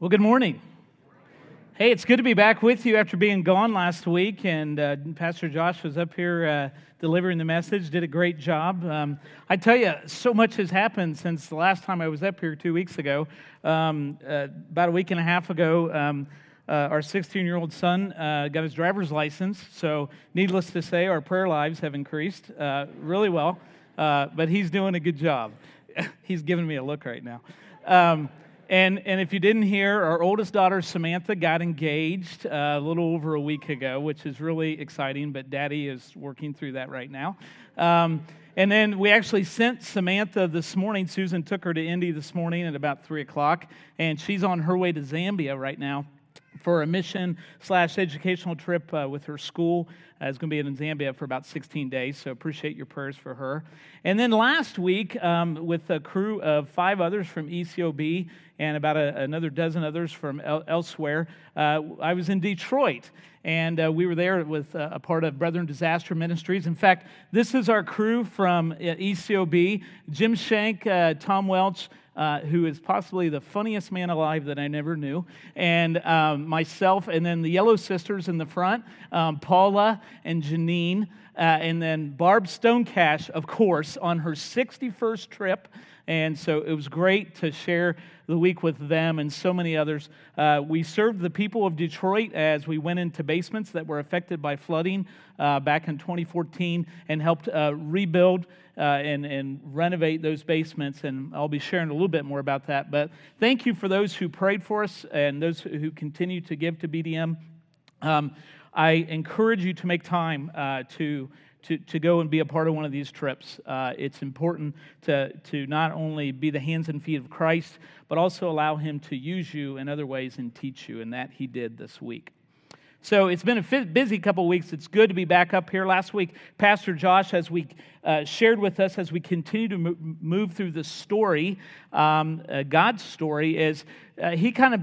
Well, good morning. Hey, it's good to be back with you after being gone last week. And uh, Pastor Josh was up here uh, delivering the message, did a great job. Um, I tell you, so much has happened since the last time I was up here two weeks ago. Um, uh, about a week and a half ago, um, uh, our 16 year old son uh, got his driver's license. So, needless to say, our prayer lives have increased uh, really well. but he's doing a good job. he's giving me a look right now. And, and if you didn't hear, our oldest daughter, Samantha, got engaged uh, a little over a week ago, which is really exciting, but daddy is working through that right now. Um, and then we actually sent Samantha this morning. Susan took her to Indy this morning at about 3 o'clock, and she's on her way to Zambia right now for a mission slash educational trip uh, with her school. Uh, it's going to be in Zambia for about 16 days, so appreciate your prayers for her. And then last week, um, with a crew of five others from ECOB and about a, another dozen others from el- elsewhere, uh, I was in Detroit. And uh, we were there with uh, a part of Brethren Disaster Ministries. In fact, this is our crew from uh, ECOB Jim Shank, Tom Welch, uh, who is possibly the funniest man alive that I never knew, and um, myself, and then the Yellow Sisters in the front, um, Paula and Janine, uh, and then Barb Stonecash, of course, on her 61st trip. And so it was great to share the week with them and so many others. Uh, we served the people of Detroit as we went into basements that were affected by flooding uh, back in 2014 and helped uh, rebuild uh, and, and renovate those basements. And I'll be sharing a little bit more about that. But thank you for those who prayed for us and those who continue to give to BDM. Um, I encourage you to make time uh, to to, to go and be a part of one of these trips. Uh, it's important to, to not only be the hands and feet of Christ, but also allow Him to use you in other ways and teach you, and that He did this week. So it's been a busy couple weeks. It's good to be back up here. Last week, Pastor Josh, as we uh, shared with us as we continue to move through the story, um, uh, God's story, is uh, he kind of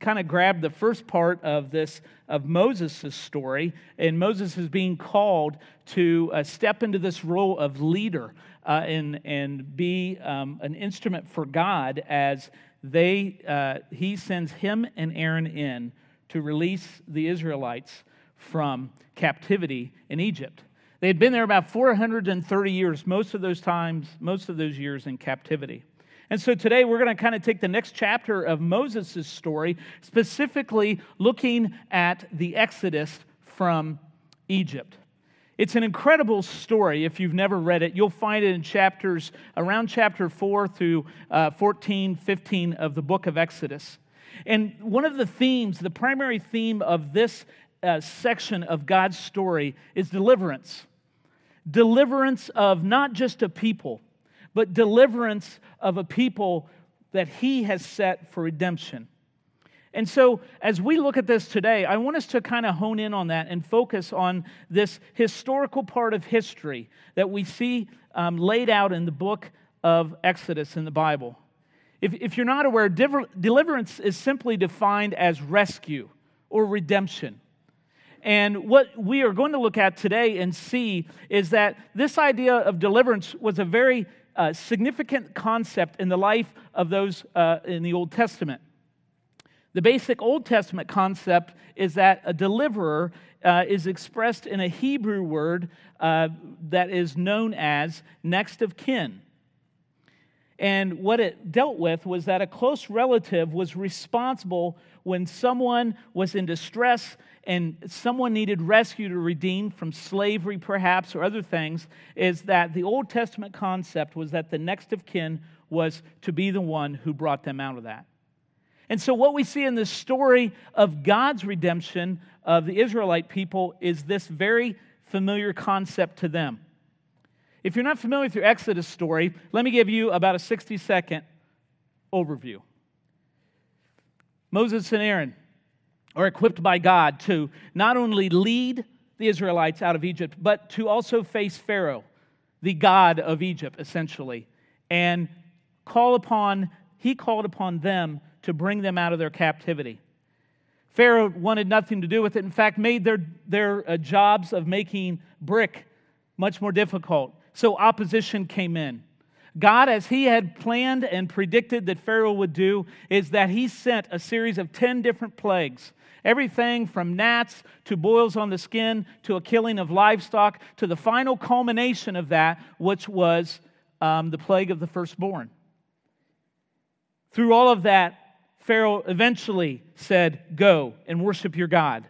kind of grabbed the first part of this of moses' story and moses is being called to uh, step into this role of leader uh, and, and be um, an instrument for god as they uh, he sends him and aaron in to release the israelites from captivity in egypt. They had been there about 430 years most of those times most of those years in captivity and so today we're going to kind of take the next chapter of Moses' story, specifically looking at the Exodus from Egypt. It's an incredible story. If you've never read it, you'll find it in chapters around chapter 4 through uh, 14, 15 of the book of Exodus. And one of the themes, the primary theme of this uh, section of God's story is deliverance. Deliverance of not just a people, but deliverance of a people that he has set for redemption. And so, as we look at this today, I want us to kind of hone in on that and focus on this historical part of history that we see um, laid out in the book of Exodus in the Bible. If, if you're not aware, deliverance is simply defined as rescue or redemption. And what we are going to look at today and see is that this idea of deliverance was a very uh, significant concept in the life of those uh, in the Old Testament. The basic Old Testament concept is that a deliverer uh, is expressed in a Hebrew word uh, that is known as next of kin. And what it dealt with was that a close relative was responsible when someone was in distress and someone needed rescue to redeem from slavery, perhaps, or other things, is that the Old Testament concept was that the next of kin was to be the one who brought them out of that. And so, what we see in the story of God's redemption of the Israelite people is this very familiar concept to them. If you're not familiar with your Exodus story, let me give you about a 60 second overview. Moses and Aaron are equipped by God to not only lead the Israelites out of Egypt, but to also face Pharaoh, the God of Egypt, essentially, and call upon, he called upon them to bring them out of their captivity. Pharaoh wanted nothing to do with it. In fact, made their, their uh, jobs of making brick much more difficult. So opposition came in. God, as he had planned and predicted that Pharaoh would do, is that he sent a series of 10 different plagues. Everything from gnats to boils on the skin to a killing of livestock to the final culmination of that, which was um, the plague of the firstborn. Through all of that, Pharaoh eventually said, Go and worship your God.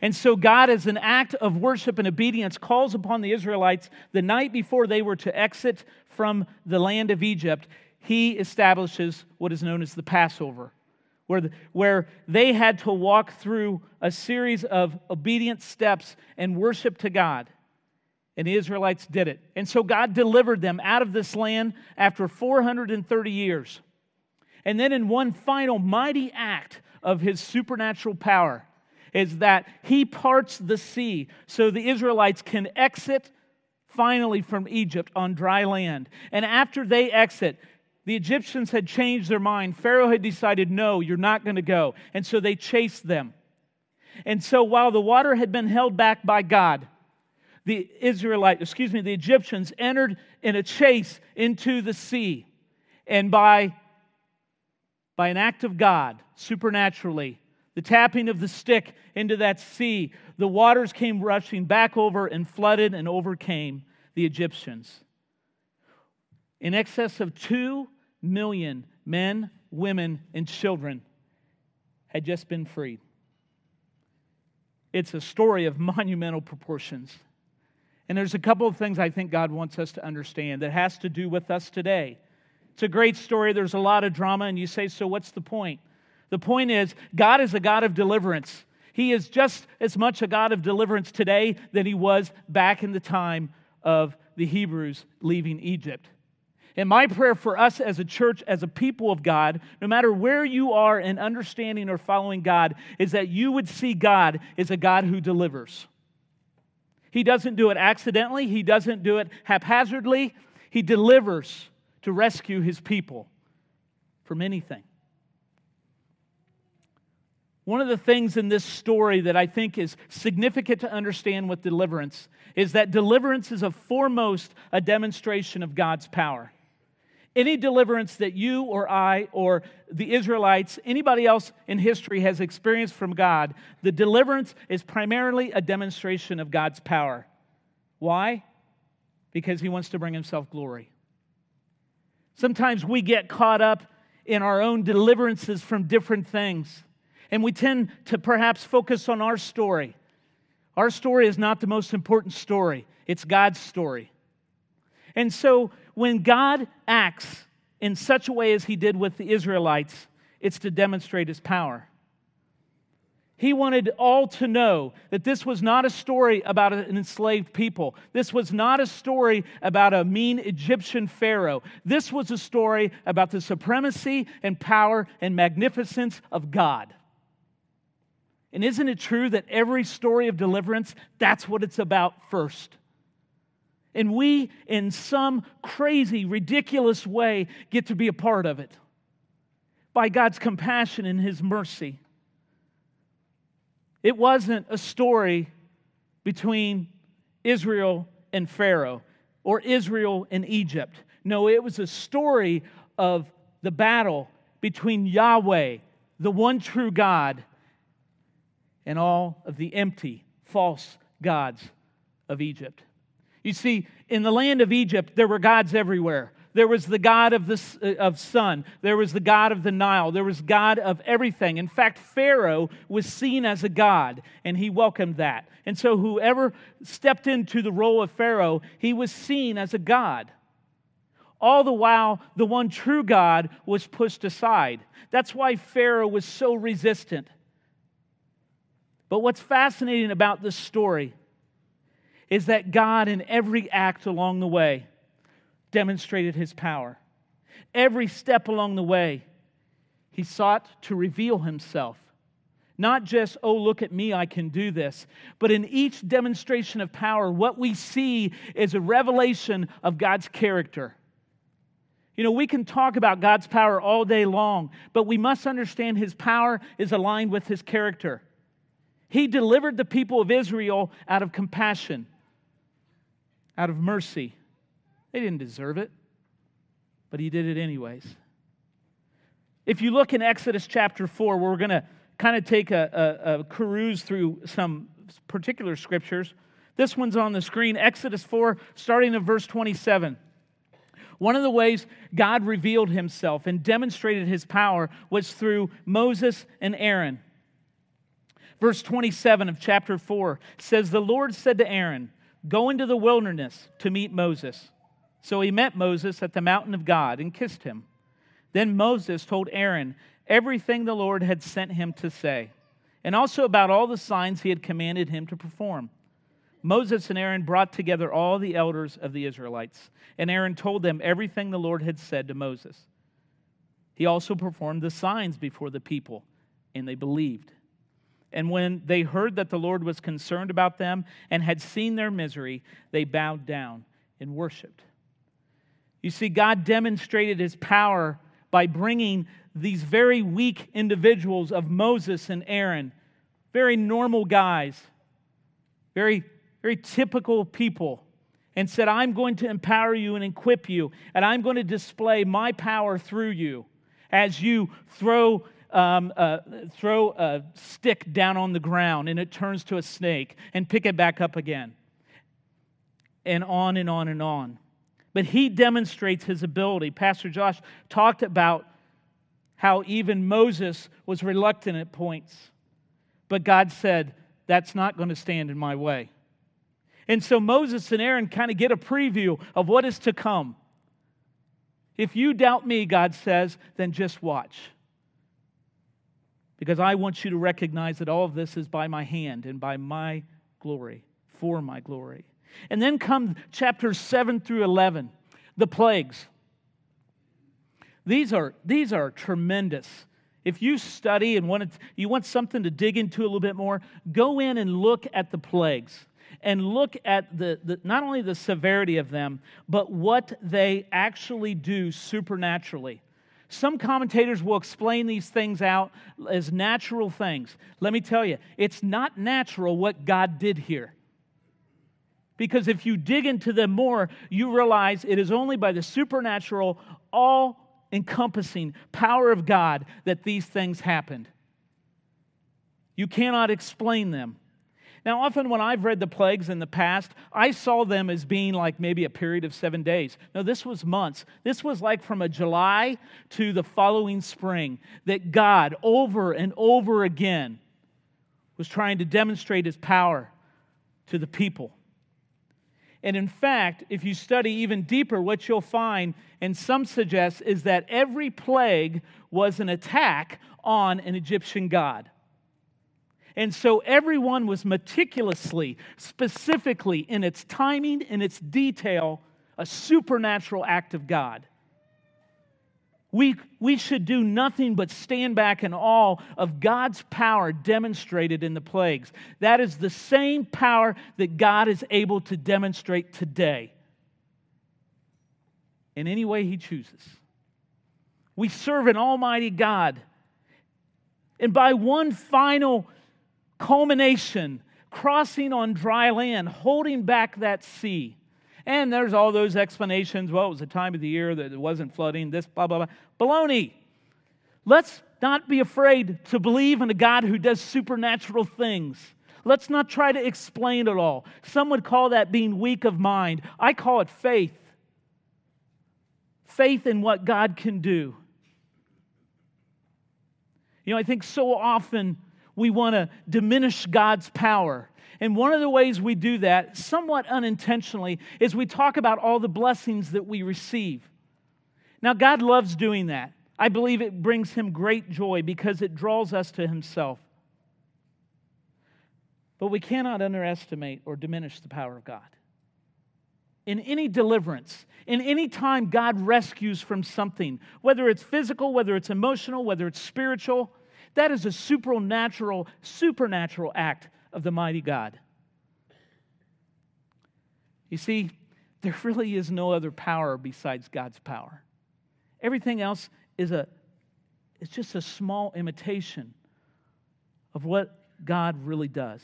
And so, God, as an act of worship and obedience, calls upon the Israelites the night before they were to exit from the land of Egypt. He establishes what is known as the Passover, where, the, where they had to walk through a series of obedient steps and worship to God. And the Israelites did it. And so, God delivered them out of this land after 430 years. And then, in one final mighty act of his supernatural power, is that he parts the sea so the Israelites can exit finally from Egypt on dry land. And after they exit, the Egyptians had changed their mind. Pharaoh had decided, no, you're not going to go. And so they chased them. And so while the water had been held back by God, the Israelite, excuse me, the Egyptians entered in a chase into the sea. And by, by an act of God, supernaturally, the tapping of the stick into that sea, the waters came rushing back over and flooded and overcame the Egyptians. In excess of two million men, women, and children had just been freed. It's a story of monumental proportions. And there's a couple of things I think God wants us to understand that has to do with us today. It's a great story. There's a lot of drama, and you say, so what's the point? The point is, God is a God of deliverance. He is just as much a God of deliverance today than he was back in the time of the Hebrews leaving Egypt. And my prayer for us as a church, as a people of God, no matter where you are in understanding or following God, is that you would see God as a God who delivers. He doesn't do it accidentally, He doesn't do it haphazardly. He delivers to rescue His people from anything. One of the things in this story that I think is significant to understand with deliverance is that deliverance is a foremost a demonstration of God's power. Any deliverance that you or I or the Israelites, anybody else in history has experienced from God, the deliverance is primarily a demonstration of God's power. Why? Because he wants to bring himself glory. Sometimes we get caught up in our own deliverances from different things. And we tend to perhaps focus on our story. Our story is not the most important story, it's God's story. And so when God acts in such a way as he did with the Israelites, it's to demonstrate his power. He wanted all to know that this was not a story about an enslaved people. This was not a story about a mean Egyptian Pharaoh. This was a story about the supremacy and power and magnificence of God. And isn't it true that every story of deliverance, that's what it's about first? And we, in some crazy, ridiculous way, get to be a part of it by God's compassion and His mercy. It wasn't a story between Israel and Pharaoh or Israel and Egypt. No, it was a story of the battle between Yahweh, the one true God, and all of the empty, false gods of Egypt. You see, in the land of Egypt, there were gods everywhere. There was the God of the uh, of sun. There was the God of the Nile. There was God of everything. In fact, Pharaoh was seen as a God, and he welcomed that. And so, whoever stepped into the role of Pharaoh, he was seen as a God. All the while, the one true God was pushed aside. That's why Pharaoh was so resistant. But what's fascinating about this story is that God, in every act along the way, demonstrated his power. Every step along the way, he sought to reveal himself. Not just, oh, look at me, I can do this. But in each demonstration of power, what we see is a revelation of God's character. You know, we can talk about God's power all day long, but we must understand his power is aligned with his character. He delivered the people of Israel out of compassion, out of mercy. They didn't deserve it. but he did it anyways. If you look in Exodus chapter 4, we're going to kind of take a, a, a through some particular scriptures. This one's on the screen Exodus 4, starting at verse 27. One of the ways God revealed himself and demonstrated his power was through Moses and Aaron. Verse 27 of chapter 4 says, The Lord said to Aaron, Go into the wilderness to meet Moses. So he met Moses at the mountain of God and kissed him. Then Moses told Aaron everything the Lord had sent him to say, and also about all the signs he had commanded him to perform. Moses and Aaron brought together all the elders of the Israelites, and Aaron told them everything the Lord had said to Moses. He also performed the signs before the people, and they believed. And when they heard that the Lord was concerned about them and had seen their misery, they bowed down and worshiped. You see, God demonstrated his power by bringing these very weak individuals of Moses and Aaron, very normal guys, very, very typical people, and said, I'm going to empower you and equip you, and I'm going to display my power through you as you throw. Um, uh, throw a stick down on the ground and it turns to a snake and pick it back up again. And on and on and on. But he demonstrates his ability. Pastor Josh talked about how even Moses was reluctant at points. But God said, That's not going to stand in my way. And so Moses and Aaron kind of get a preview of what is to come. If you doubt me, God says, then just watch. Because I want you to recognize that all of this is by my hand and by my glory, for my glory. And then come chapters 7 through 11, the plagues. These are, these are tremendous. If you study and want to, you want something to dig into a little bit more, go in and look at the plagues and look at the, the, not only the severity of them, but what they actually do supernaturally. Some commentators will explain these things out as natural things. Let me tell you, it's not natural what God did here. Because if you dig into them more, you realize it is only by the supernatural, all encompassing power of God that these things happened. You cannot explain them. Now, often when I've read the plagues in the past, I saw them as being like maybe a period of seven days. No, this was months. This was like from a July to the following spring that God, over and over again, was trying to demonstrate his power to the people. And in fact, if you study even deeper, what you'll find, and some suggest, is that every plague was an attack on an Egyptian god. And so everyone was meticulously, specifically in its timing, in its detail, a supernatural act of God. We, we should do nothing but stand back in awe of God's power demonstrated in the plagues. That is the same power that God is able to demonstrate today in any way He chooses. We serve an Almighty God. And by one final culmination, crossing on dry land, holding back that sea, and there's all those explanations. Well, it was a time of the year that it wasn't flooding, this, blah, blah, blah. Baloney. Let's not be afraid to believe in a God who does supernatural things. Let's not try to explain it all. Some would call that being weak of mind. I call it faith. Faith in what God can do. You know, I think so often we want to diminish God's power and one of the ways we do that, somewhat unintentionally, is we talk about all the blessings that we receive. Now, God loves doing that. I believe it brings him great joy because it draws us to himself. But we cannot underestimate or diminish the power of God. In any deliverance, in any time God rescues from something, whether it's physical, whether it's emotional, whether it's spiritual, that is a supernatural, supernatural act of the mighty God. You see, there really is no other power besides God's power. Everything else is a it's just a small imitation of what God really does.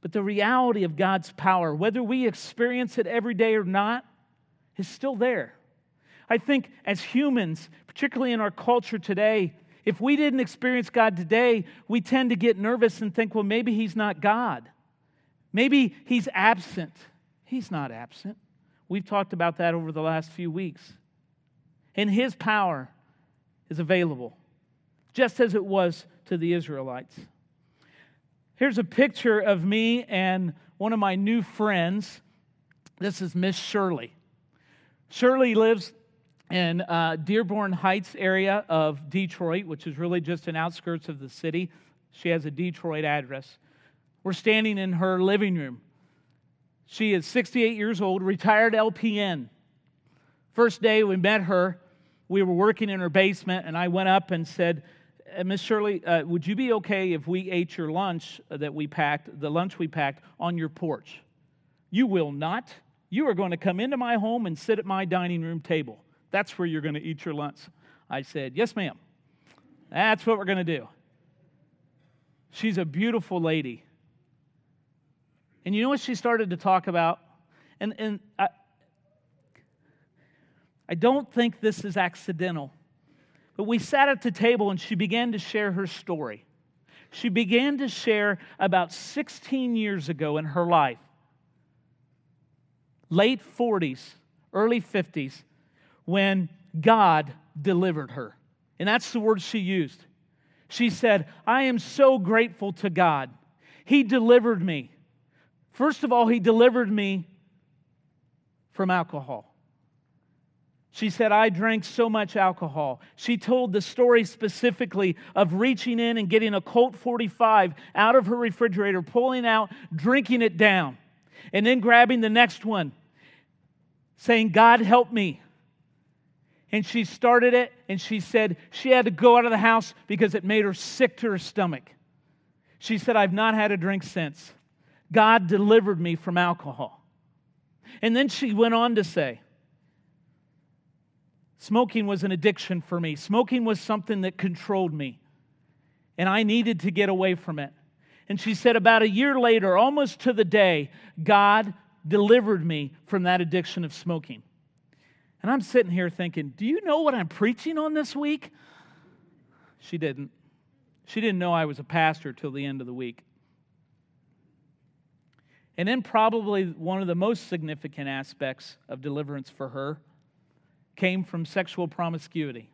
But the reality of God's power, whether we experience it every day or not, is still there. I think as humans, particularly in our culture today, if we didn't experience God today, we tend to get nervous and think, well, maybe He's not God. Maybe He's absent. He's not absent. We've talked about that over the last few weeks. And His power is available, just as it was to the Israelites. Here's a picture of me and one of my new friends. This is Miss Shirley. Shirley lives in uh, Dearborn Heights area of Detroit, which is really just an outskirts of the city. She has a Detroit address. We're standing in her living room. She is 68 years old, retired LPN. First day we met her, we were working in her basement, and I went up and said, uh, Miss Shirley, uh, would you be okay if we ate your lunch that we packed, the lunch we packed, on your porch? You will not. You are going to come into my home and sit at my dining room table. That's where you're going to eat your lunch. I said, Yes, ma'am. That's what we're going to do. She's a beautiful lady. And you know what she started to talk about? And, and I, I don't think this is accidental. But we sat at the table and she began to share her story. She began to share about 16 years ago in her life, late 40s, early 50s, when God delivered her. And that's the word she used. She said, I am so grateful to God. He delivered me. First of all, He delivered me from alcohol. She said, I drank so much alcohol. She told the story specifically of reaching in and getting a Colt 45 out of her refrigerator, pulling out, drinking it down, and then grabbing the next one, saying, God, help me and she started it and she said she had to go out of the house because it made her sick to her stomach. She said, I've not had a drink since. God delivered me from alcohol. And then she went on to say, Smoking was an addiction for me. Smoking was something that controlled me, and I needed to get away from it. And she said, about a year later, almost to the day, God delivered me from that addiction of smoking. And I'm sitting here thinking, do you know what I'm preaching on this week? She didn't. She didn't know I was a pastor till the end of the week. And then, probably one of the most significant aspects of deliverance for her came from sexual promiscuity.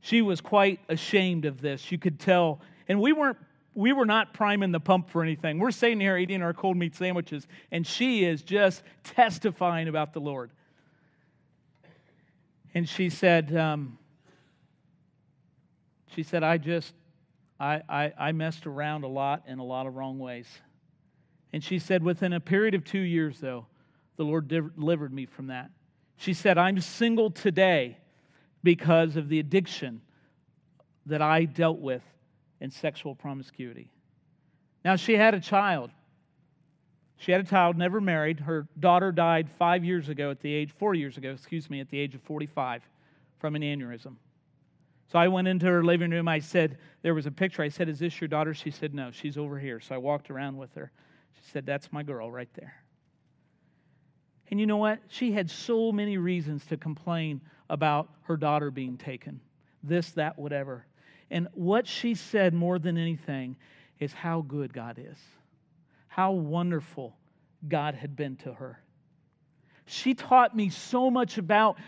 She was quite ashamed of this. You could tell. And we weren't we were not priming the pump for anything. We're sitting here eating our cold meat sandwiches, and she is just testifying about the Lord. And she said, um, she said, I just, I, I, I messed around a lot in a lot of wrong ways. And she said, within a period of two years, though, the Lord delivered me from that. She said, I'm single today because of the addiction that I dealt with in sexual promiscuity. Now, she had a child. She had a child, never married. Her daughter died five years ago at the age, four years ago, excuse me, at the age of 45 from an aneurysm. So I went into her living room. I said, there was a picture. I said, Is this your daughter? She said, No, she's over here. So I walked around with her. She said, That's my girl right there. And you know what? She had so many reasons to complain about her daughter being taken this, that, whatever. And what she said more than anything is how good God is how wonderful God had been to her. She taught me so much about,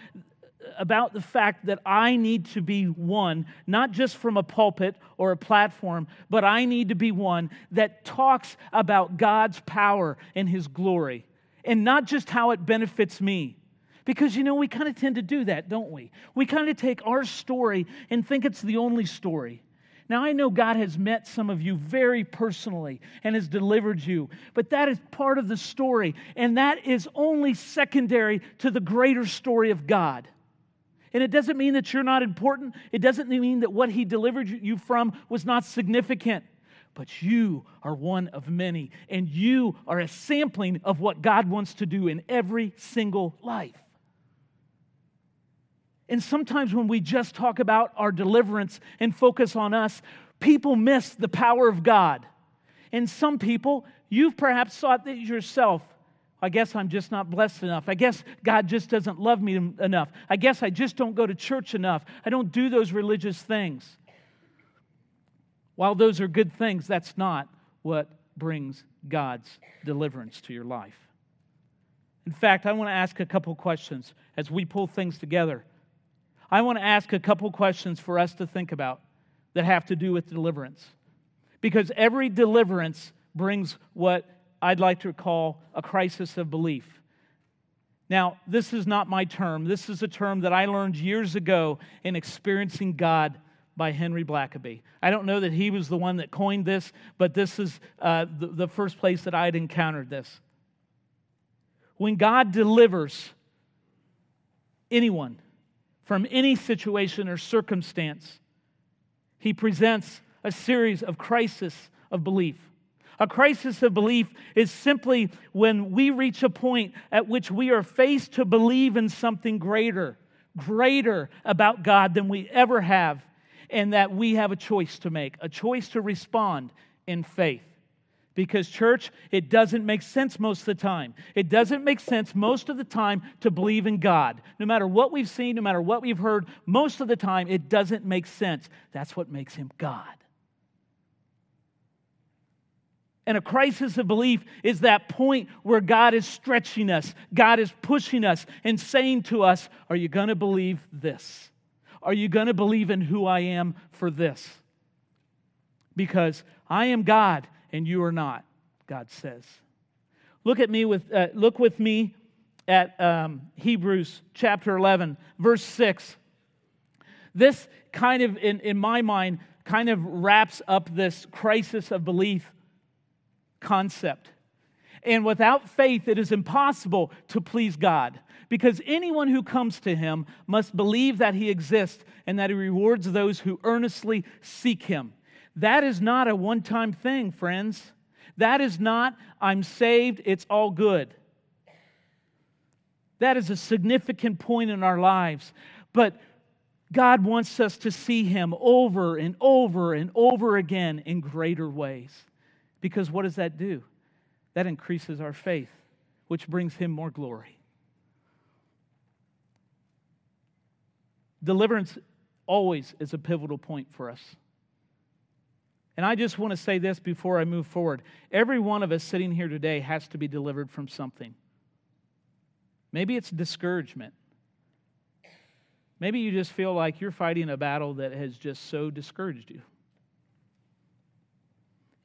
about the fact that I need to be one, not just from a pulpit or a platform, but I need to be one that talks about God's power and His glory, and not just how it benefits me. Because, you know, we kind of tend to do that, don't we? We kind of take our story and think it's the only story. Now, I know God has met some of you very personally and has delivered you, but that is part of the story, and that is only secondary to the greater story of God. And it doesn't mean that you're not important, it doesn't mean that what He delivered you from was not significant. But you are one of many, and you are a sampling of what God wants to do in every single life. And sometimes when we just talk about our deliverance and focus on us, people miss the power of God. And some people, you've perhaps thought that yourself, I guess I'm just not blessed enough. I guess God just doesn't love me enough. I guess I just don't go to church enough. I don't do those religious things. While those are good things, that's not what brings God's deliverance to your life. In fact, I want to ask a couple questions as we pull things together. I want to ask a couple questions for us to think about that have to do with deliverance. Because every deliverance brings what I'd like to call a crisis of belief. Now, this is not my term. This is a term that I learned years ago in experiencing God by Henry Blackaby. I don't know that he was the one that coined this, but this is uh, the, the first place that I'd encountered this. When God delivers anyone from any situation or circumstance, he presents a series of crises of belief. A crisis of belief is simply when we reach a point at which we are faced to believe in something greater, greater about God than we ever have and that we have a choice to make, a choice to respond in faith. Because, church, it doesn't make sense most of the time. It doesn't make sense most of the time to believe in God. No matter what we've seen, no matter what we've heard, most of the time it doesn't make sense. That's what makes Him God. And a crisis of belief is that point where God is stretching us, God is pushing us, and saying to us, Are you going to believe this? Are you going to believe in who I am for this? Because I am God and you are not, God says. Look at me with, uh, look with me at um, Hebrews chapter 11, verse 6. This kind of, in, in my mind, kind of wraps up this crisis of belief concept. And without faith, it is impossible to please God because anyone who comes to him must believe that he exists and that he rewards those who earnestly seek him. That is not a one time thing, friends. That is not, I'm saved, it's all good. That is a significant point in our lives. But God wants us to see Him over and over and over again in greater ways. Because what does that do? That increases our faith, which brings Him more glory. Deliverance always is a pivotal point for us. And I just want to say this before I move forward. Every one of us sitting here today has to be delivered from something. Maybe it's discouragement. Maybe you just feel like you're fighting a battle that has just so discouraged you.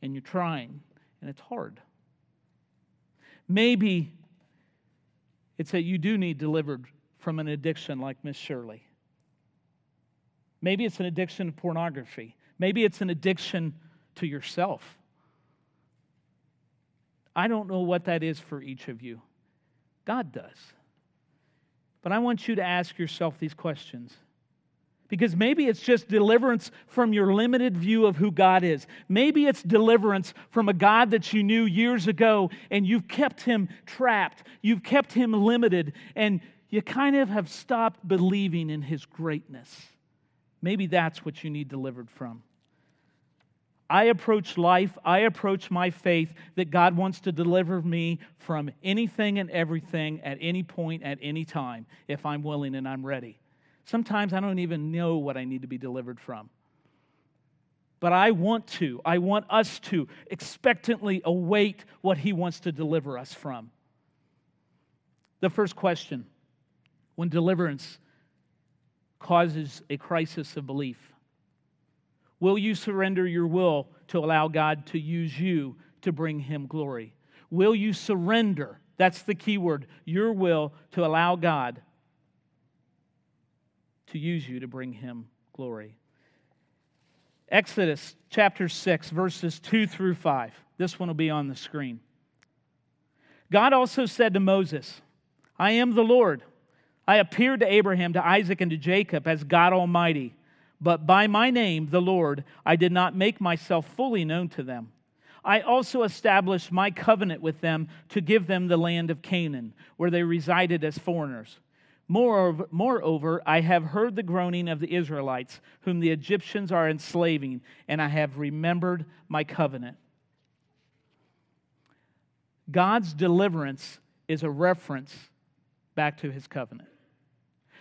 And you're trying, and it's hard. Maybe it's that you do need delivered from an addiction like Miss Shirley. Maybe it's an addiction to pornography. Maybe it's an addiction to yourself. I don't know what that is for each of you. God does. But I want you to ask yourself these questions. Because maybe it's just deliverance from your limited view of who God is. Maybe it's deliverance from a God that you knew years ago and you've kept him trapped. You've kept him limited and you kind of have stopped believing in his greatness. Maybe that's what you need delivered from. I approach life, I approach my faith that God wants to deliver me from anything and everything at any point, at any time, if I'm willing and I'm ready. Sometimes I don't even know what I need to be delivered from. But I want to, I want us to expectantly await what He wants to deliver us from. The first question when deliverance causes a crisis of belief? Will you surrender your will to allow God to use you to bring Him glory? Will you surrender? That's the key word your will to allow God to use you to bring Him glory. Exodus chapter 6, verses 2 through 5. This one will be on the screen. God also said to Moses, I am the Lord I appeared to Abraham, to Isaac, and to Jacob as God Almighty, but by my name, the Lord, I did not make myself fully known to them. I also established my covenant with them to give them the land of Canaan, where they resided as foreigners. Moreover, moreover, I have heard the groaning of the Israelites, whom the Egyptians are enslaving, and I have remembered my covenant. God's deliverance is a reference back to his covenant.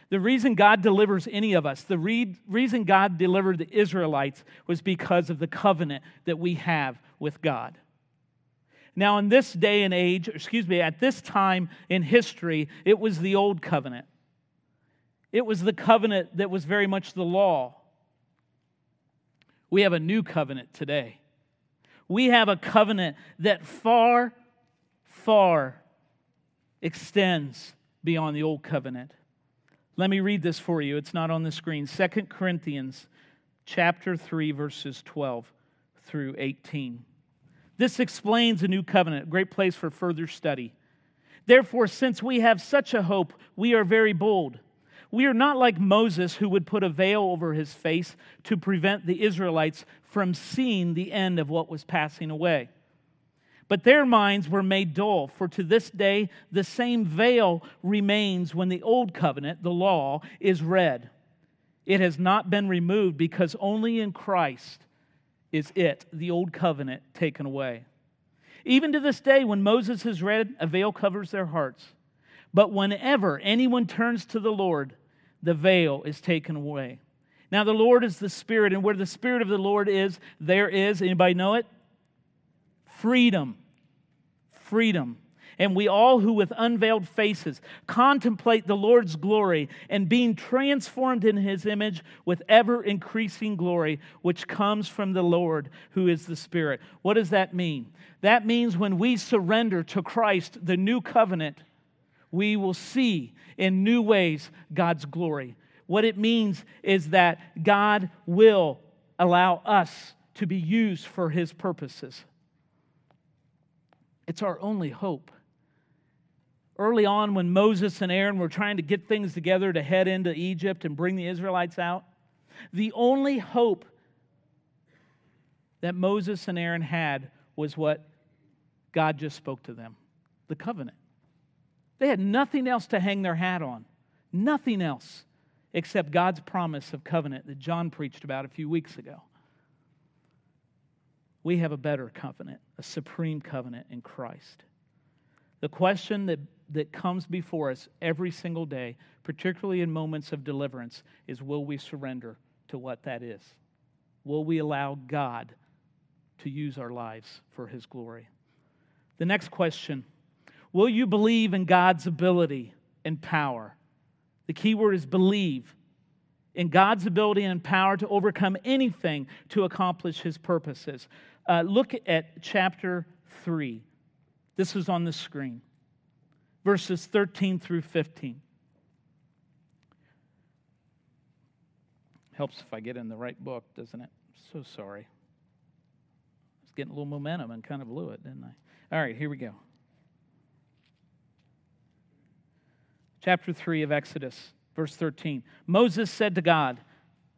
The reason God delivers any of us, the re- reason God delivered the Israelites was because of the covenant that we have with God. Now, in this day and age, excuse me, at this time in history, it was the old covenant. It was the covenant that was very much the law. We have a new covenant today. We have a covenant that far, far extends beyond the old covenant. Let me read this for you. It's not on the screen. Second Corinthians chapter 3 verses 12 through 18. This explains a new covenant, a great place for further study. Therefore, since we have such a hope, we are very bold. We are not like Moses, who would put a veil over his face to prevent the Israelites from seeing the end of what was passing away. But their minds were made dull, for to this day the same veil remains when the old covenant, the law, is read. It has not been removed because only in Christ is it, the old covenant, taken away. Even to this day, when Moses is read, a veil covers their hearts. But whenever anyone turns to the Lord, the veil is taken away. Now the Lord is the Spirit, and where the Spirit of the Lord is, there is, anybody know it? Freedom. Freedom. And we all who with unveiled faces contemplate the Lord's glory and being transformed in his image with ever increasing glory, which comes from the Lord who is the Spirit. What does that mean? That means when we surrender to Christ, the new covenant, we will see in new ways God's glory. What it means is that God will allow us to be used for his purposes. It's our only hope. Early on, when Moses and Aaron were trying to get things together to head into Egypt and bring the Israelites out, the only hope that Moses and Aaron had was what God just spoke to them the covenant. They had nothing else to hang their hat on, nothing else except God's promise of covenant that John preached about a few weeks ago. We have a better covenant, a supreme covenant in Christ. The question that, that comes before us every single day, particularly in moments of deliverance, is will we surrender to what that is? Will we allow God to use our lives for His glory? The next question Will you believe in God's ability and power? The key word is believe in God's ability and power to overcome anything to accomplish his purposes. Uh, look at chapter 3. This is on the screen, verses 13 through 15. Helps if I get in the right book, doesn't it? So sorry. I was getting a little momentum and kind of blew it, didn't I? All right, here we go. chapter 3 of Exodus, verse 13. Moses said to God,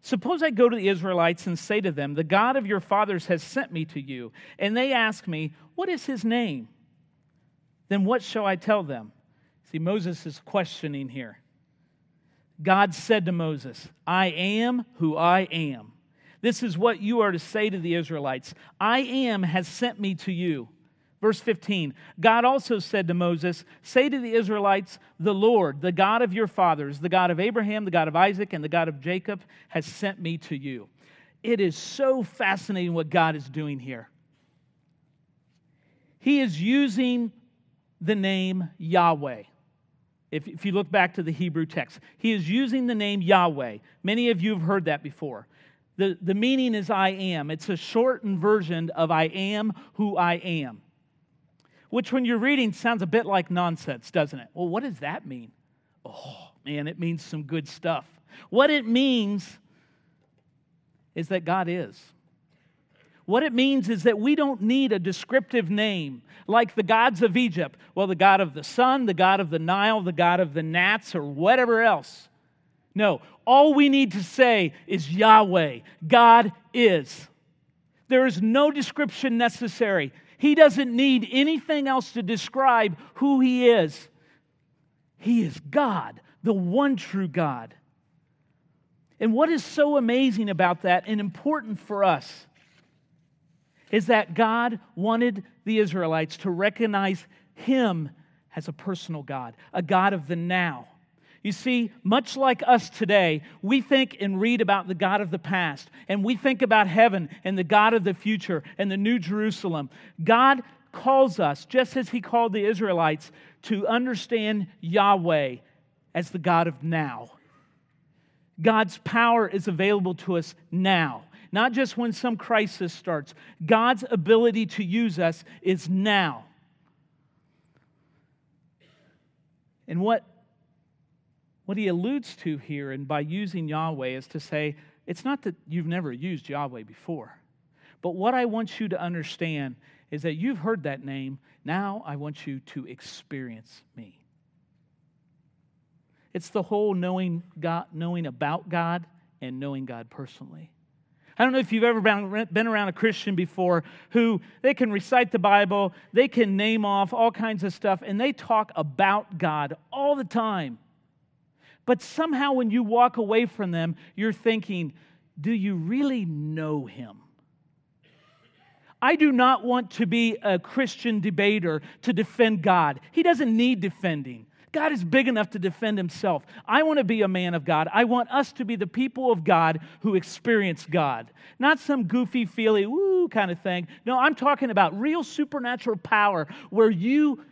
Suppose I go to the Israelites and say to them, The God of your fathers has sent me to you, and they ask me, What is his name? Then what shall I tell them? See, Moses is questioning here. God said to Moses, I am who I am. This is what you are to say to the Israelites I am has sent me to you. Verse 15 God also said to Moses, Say to the Israelites, The Lord, the God of your fathers, the God of Abraham, the God of Isaac, and the God of Jacob, has sent me to you. It is so fascinating what God is doing here. He is using the name Yahweh. If, if you look back to the Hebrew text, he is using the name Yahweh. Many of you have heard that before. The, the meaning is I am. It's a shortened version of I am who I am which when you're reading sounds a bit like nonsense, doesn't it? Well, what does that mean? Oh, man, it means some good stuff. What it means is that God is. What it means is that we don't need a descriptive name like the gods of Egypt. Well, the God of the sun, the God of the Nile, the God of the gnats, or whatever else. No, all we need to say is Yahweh. God is. There is no description necessary. He doesn't need anything else to describe who He is. He is God, the one true God. And what is so amazing about that and important for us is that God wanted the Israelites to recognize Him as a personal God, a God of the now. You see, much like us today, we think and read about the God of the past, and we think about heaven and the God of the future and the New Jerusalem. God calls us, just as He called the Israelites, to understand Yahweh as the God of now. God's power is available to us now, not just when some crisis starts. God's ability to use us is now. And what, what he alludes to here, and by using Yahweh, is to say, it's not that you've never used Yahweh before, but what I want you to understand is that you've heard that name. Now I want you to experience me. It's the whole knowing God, knowing about God and knowing God personally. I don't know if you've ever been around a Christian before who they can recite the Bible, they can name off all kinds of stuff, and they talk about God all the time. But somehow when you walk away from them, you're thinking, do you really know Him? I do not want to be a Christian debater to defend God. He doesn't need defending. God is big enough to defend himself. I want to be a man of God. I want us to be the people of God who experience God, not some goofy, feely, woo kind of thing. No, I'm talking about real supernatural power where you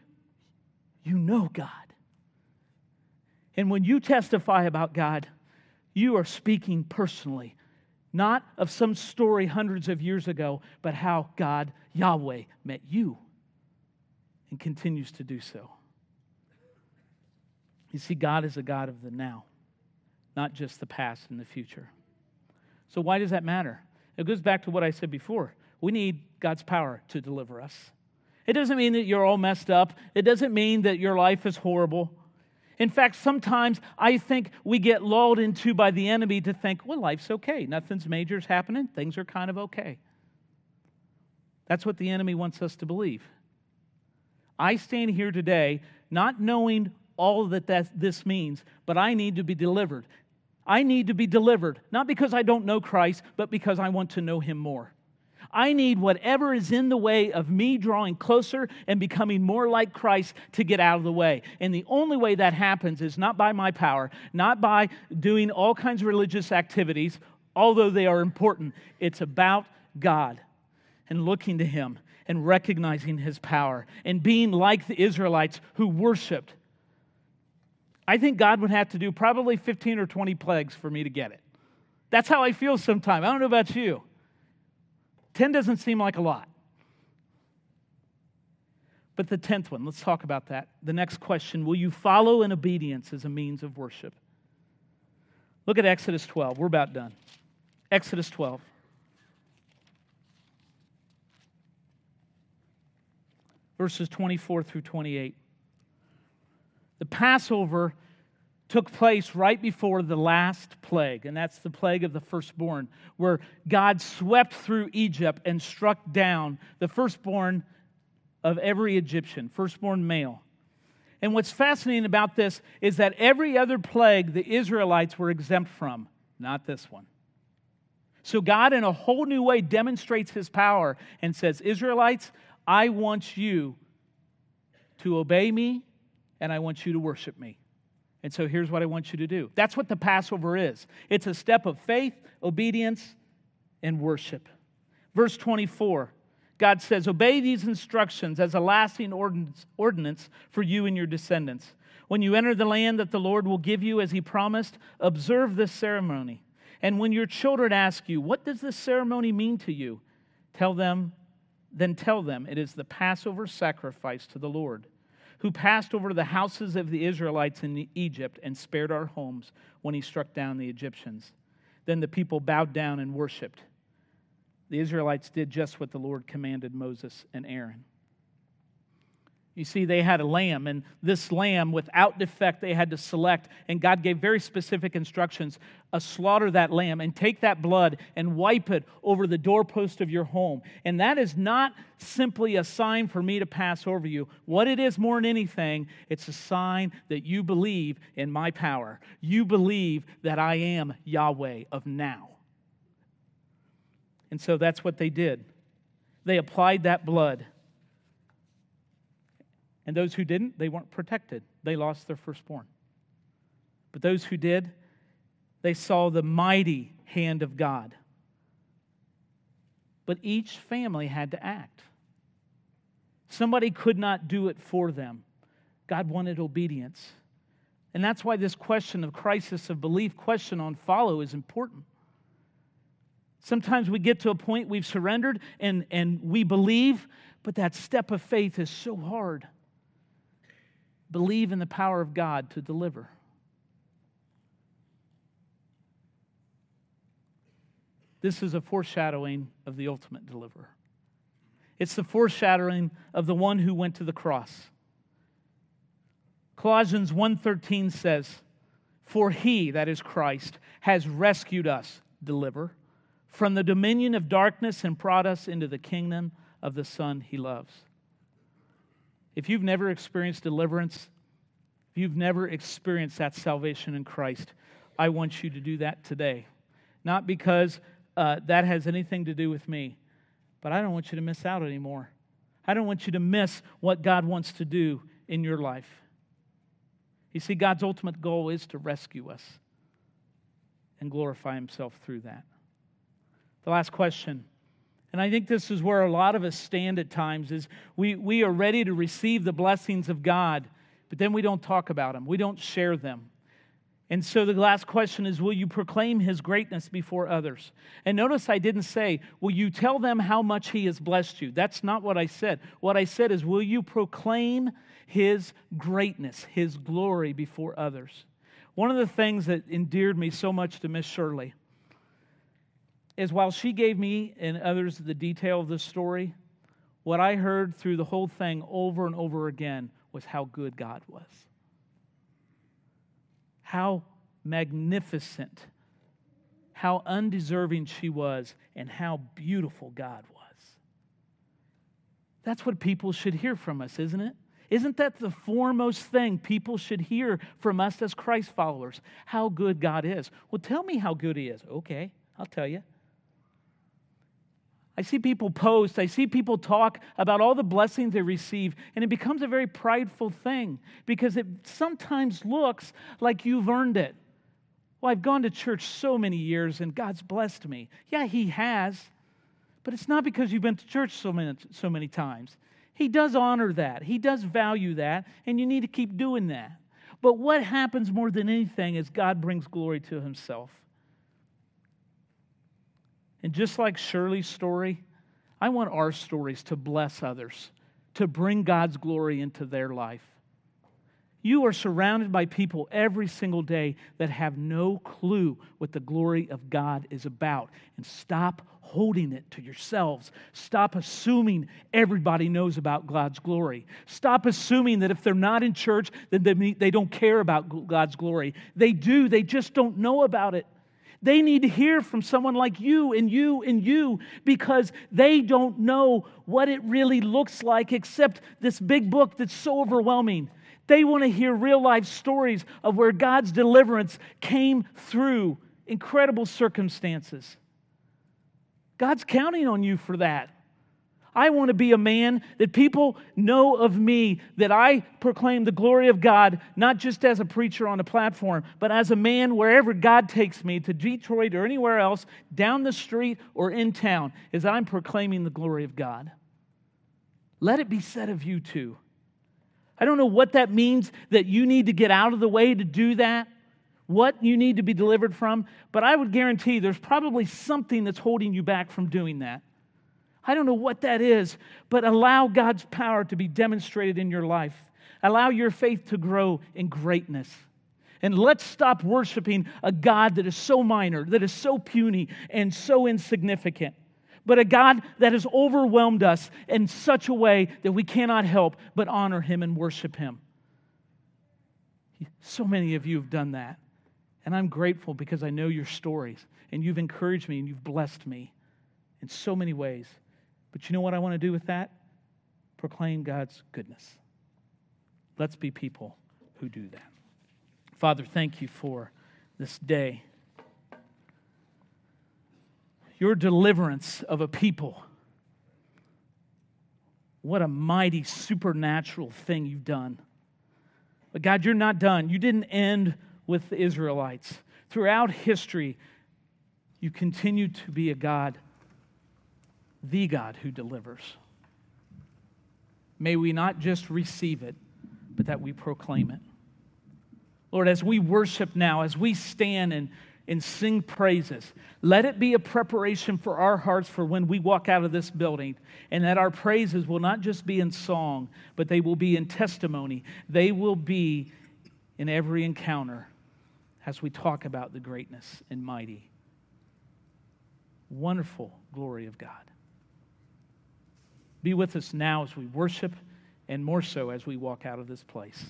you know God. And when you testify about God, you are speaking personally not of some story hundreds of years ago, but how God, Yahweh, met you and continues to do so. You see, God is a God of the now, not just the past and the future. So, why does that matter? It goes back to what I said before. We need God's power to deliver us. It doesn't mean that you're all messed up, it doesn't mean that your life is horrible. In fact, sometimes I think we get lulled into by the enemy to think, well, life's okay. Nothing's major's happening. Things are kind of okay. That's what the enemy wants us to believe. I stand here today not knowing all that, that this means, but I need to be delivered. I need to be delivered, not because I don't know Christ, but because I want to know him more. I need whatever is in the way of me drawing closer and becoming more like Christ to get out of the way. And the only way that happens is not by my power, not by doing all kinds of religious activities, although they are important. It's about God and looking to Him and recognizing His power and being like the Israelites who worshiped. I think God would have to do probably 15 or 20 plagues for me to get it. That's how I feel sometimes. I don't know about you. 10 doesn't seem like a lot. But the 10th one, let's talk about that. The next question Will you follow in obedience as a means of worship? Look at Exodus 12. We're about done. Exodus 12. Verses 24 through 28. The Passover took place right before the last plague, and that's the plague of the firstborn, where God swept through Egypt and struck down the firstborn of every Egyptian, firstborn male. And what's fascinating about this is that every other plague the Israelites were exempt from, not this one. So God, in a whole new way, demonstrates his power and says, Israelites, I want you to obey me and I want you to worship me. And so here's what I want you to do. That's what the Passover is it's a step of faith, obedience, and worship. Verse 24 God says, Obey these instructions as a lasting ordinance for you and your descendants. When you enter the land that the Lord will give you as he promised, observe this ceremony. And when your children ask you, What does this ceremony mean to you? Tell them, then tell them it is the Passover sacrifice to the Lord who passed over the houses of the Israelites in Egypt and spared our homes when he struck down the Egyptians. Then the people bowed down and worshiped. The Israelites did just what the Lord commanded Moses and Aaron. You see, they had a lamb, and this lamb, without defect, they had to select. And God gave very specific instructions uh, slaughter that lamb and take that blood and wipe it over the doorpost of your home. And that is not simply a sign for me to pass over you. What it is more than anything, it's a sign that you believe in my power. You believe that I am Yahweh of now. And so that's what they did. They applied that blood And those who didn't, they weren't protected. They lost their firstborn. But those who did, they saw the mighty hand of God. But each family had to act. Somebody could not do it for them. God wanted obedience. And that's why this question of crisis of belief, question on follow, is important. Sometimes we get to a point we've surrendered and, and we believe, but that step of faith is so hard. Believe in the power of God to deliver. This is a foreshadowing of the ultimate deliverer. It's the foreshadowing of the one who went to the cross. Colossians 1:13 says, "For he, that is Christ, has rescued us, deliver, from the dominion of darkness and brought us into the kingdom of the Son he loves." If you've never experienced deliverance, if you've never experienced that salvation in Christ, I want you to do that today. Not because uh, that has anything to do with me, but I don't want you to miss out anymore. I don't want you to miss what God wants to do in your life. You see, God's ultimate goal is to rescue us and glorify Himself through that. The last question, and I think this is where a lot of us stand at times, is we, we are ready to receive the blessings of God, but then we don't talk about them, we don't share them. And so the last question is Will you proclaim his greatness before others? And notice I didn't say, Will you tell them how much he has blessed you? That's not what I said. What I said is, Will you proclaim his greatness, his glory before others? One of the things that endeared me so much to Miss Shirley is while she gave me and others the detail of this story, what I heard through the whole thing over and over again was how good God was how magnificent, how undeserving she was, and how beautiful God was. That's what people should hear from us, isn't it? Isn't that the foremost thing people should hear from us as Christ followers? How good God is. Well, tell me how good He is. Okay, I'll tell you. I see people post, I see people talk about all the blessings they receive, and it becomes a very prideful thing because it sometimes looks like you've earned it. Well, I've gone to church so many years and God's blessed me. Yeah, He has, but it's not because you've been to church so many, so many times. He does honor that, He does value that, and you need to keep doing that. But what happens more than anything is God brings glory to Himself. And just like Shirley's story, I want our stories to bless others, to bring God's glory into their life. You are surrounded by people every single day that have no clue what the glory of God is about. And stop holding it to yourselves. Stop assuming everybody knows about God's glory. Stop assuming that if they're not in church, then they don't care about God's glory. They do, they just don't know about it. They need to hear from someone like you and you and you because they don't know what it really looks like except this big book that's so overwhelming. They want to hear real life stories of where God's deliverance came through incredible circumstances. God's counting on you for that. I want to be a man that people know of me, that I proclaim the glory of God, not just as a preacher on a platform, but as a man wherever God takes me to Detroit or anywhere else, down the street or in town, as I'm proclaiming the glory of God. Let it be said of you too. I don't know what that means that you need to get out of the way to do that, what you need to be delivered from, but I would guarantee there's probably something that's holding you back from doing that. I don't know what that is, but allow God's power to be demonstrated in your life. Allow your faith to grow in greatness. And let's stop worshiping a God that is so minor, that is so puny, and so insignificant, but a God that has overwhelmed us in such a way that we cannot help but honor Him and worship Him. So many of you have done that. And I'm grateful because I know your stories, and you've encouraged me, and you've blessed me in so many ways. But you know what I want to do with that? Proclaim God's goodness. Let's be people who do that. Father, thank you for this day. Your deliverance of a people What a mighty supernatural thing you've done. But God, you're not done. You didn't end with the Israelites. Throughout history, you continue to be a God, the God who delivers. May we not just receive it, but that we proclaim it. Lord, as we worship now, as we stand and, and sing praises, let it be a preparation for our hearts for when we walk out of this building, and that our praises will not just be in song, but they will be in testimony. They will be in every encounter as we talk about the greatness and mighty, wonderful glory of God. Be with us now as we worship, and more so as we walk out of this place.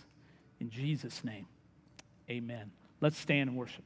In Jesus' name, amen. Let's stand and worship.